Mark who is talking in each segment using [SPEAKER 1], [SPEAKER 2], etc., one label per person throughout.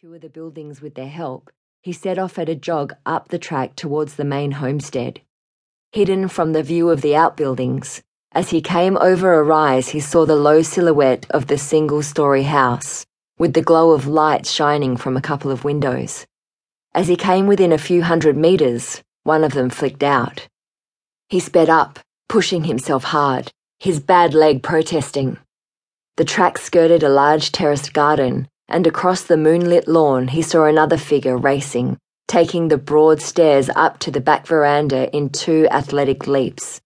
[SPEAKER 1] secure the buildings with their help, he set off at a jog up the track towards the main homestead. Hidden from the view of the outbuildings, as he came over a rise, he saw the low silhouette of the single story house, with the glow of lights shining from a couple of windows. As he came within a few hundred metres, one of them flicked out. He sped up, pushing himself hard, his bad leg protesting. The track skirted a large terraced garden, and across the moonlit lawn he saw another figure racing, taking the broad stairs up to the back veranda in two athletic leaps.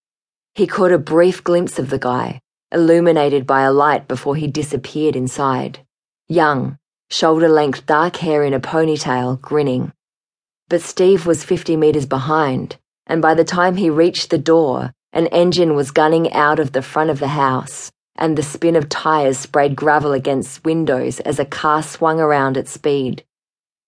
[SPEAKER 1] He caught a brief glimpse of the guy, illuminated by a light before he disappeared inside. Young, shoulder length dark hair in a ponytail, grinning. But Steve was 50 metres behind, and by the time he reached the door, an engine was gunning out of the front of the house, and the spin of tyres sprayed gravel against windows as a car swung around at speed.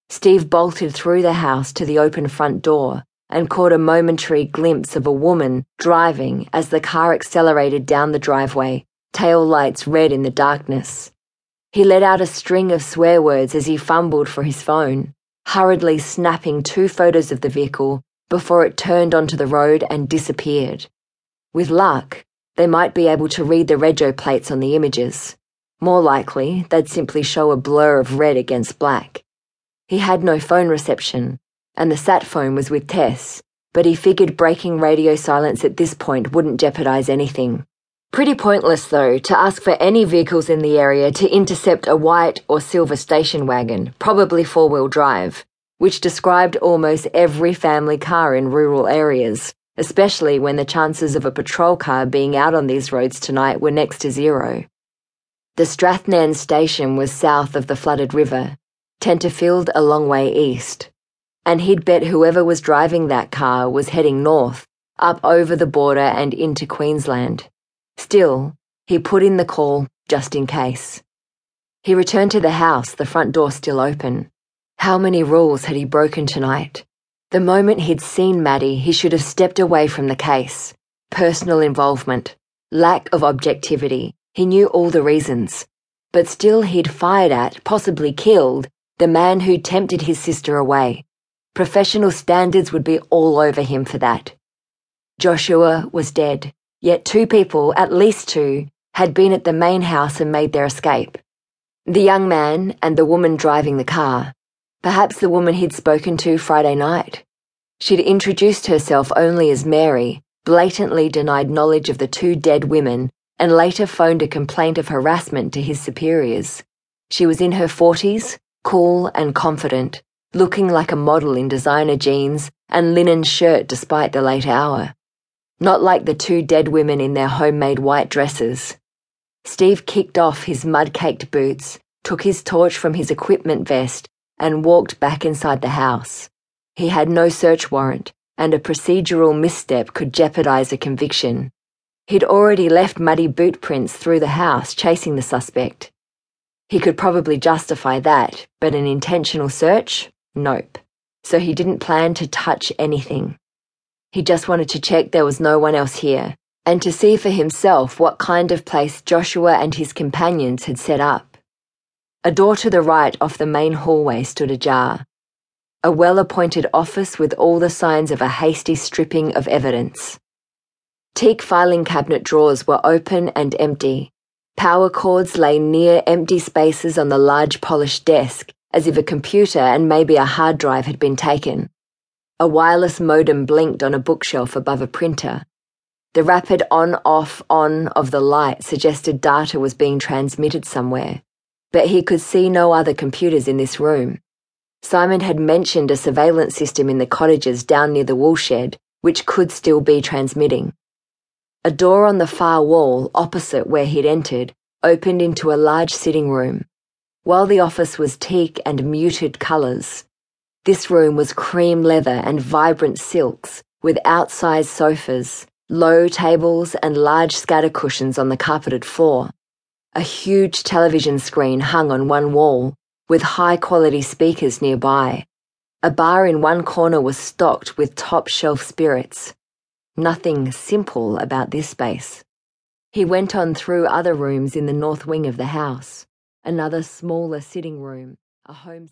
[SPEAKER 1] Steve bolted through the house to the open front door and caught a momentary glimpse of a woman driving as the car accelerated down the driveway, tail lights red in the darkness. He let out a string of swear words as he fumbled for his phone, hurriedly snapping two photos of the vehicle before it turned onto the road and disappeared. With luck, they might be able to read the rego plates on the images. More likely, they'd simply show a blur of red against black. He had no phone reception, and the sat phone was with Tess, but he figured breaking radio silence at this point wouldn't jeopardize anything. Pretty pointless, though, to ask for any vehicles in the area to intercept a white or silver station wagon, probably four wheel drive, which described almost every family car in rural areas, especially when the chances of a patrol car being out on these roads tonight were next to zero. The Strathnairn station was south of the flooded river, Tenterfield a long way east and he'd bet whoever was driving that car was heading north, up over the border and into Queensland. Still, he put in the call just in case. He returned to the house, the front door still open. How many rules had he broken tonight? The moment he'd seen Maddie, he should have stepped away from the case. Personal involvement, lack of objectivity. He knew all the reasons. But still, he'd fired at, possibly killed, the man who tempted his sister away. Professional standards would be all over him for that. Joshua was dead, yet two people, at least two, had been at the main house and made their escape. The young man and the woman driving the car. Perhaps the woman he'd spoken to Friday night. She'd introduced herself only as Mary, blatantly denied knowledge of the two dead women, and later phoned a complaint of harassment to his superiors. She was in her 40s, cool and confident, looking like a model in designer jeans and linen shirt despite the late hour. Not like the two dead women in their homemade white dresses. Steve kicked off his mud caked boots, took his torch from his equipment vest, and walked back inside the house. He had no search warrant, and a procedural misstep could jeopardize a conviction. He'd already left muddy boot prints through the house chasing the suspect. He could probably justify that, but an intentional search? Nope. So he didn't plan to touch anything. He just wanted to check there was no one else here, and to see for himself what kind of place Joshua and his companions had set up. A door to the right off the main hallway stood ajar. A well appointed office with all the signs of a hasty stripping of evidence. Teak filing cabinet drawers were open and empty. Power cords lay near empty spaces on the large polished desk, as if a computer and maybe a hard drive had been taken. A wireless modem blinked on a bookshelf above a printer. The rapid on off on of the light suggested data was being transmitted somewhere, but he could see no other computers in this room. Simon had mentioned a surveillance system in the cottages down near the woolshed, which could still be transmitting. A door on the far wall, opposite where he'd entered, opened into a large sitting room. While the office was teak and muted colours, this room was cream leather and vibrant silks, with outsized sofas, low tables, and large scatter cushions on the carpeted floor. A huge television screen hung on one wall, with high quality speakers nearby. A bar in one corner was stocked with top shelf spirits. Nothing simple about this space. He went on through other rooms in the north wing of the house another smaller sitting room, a home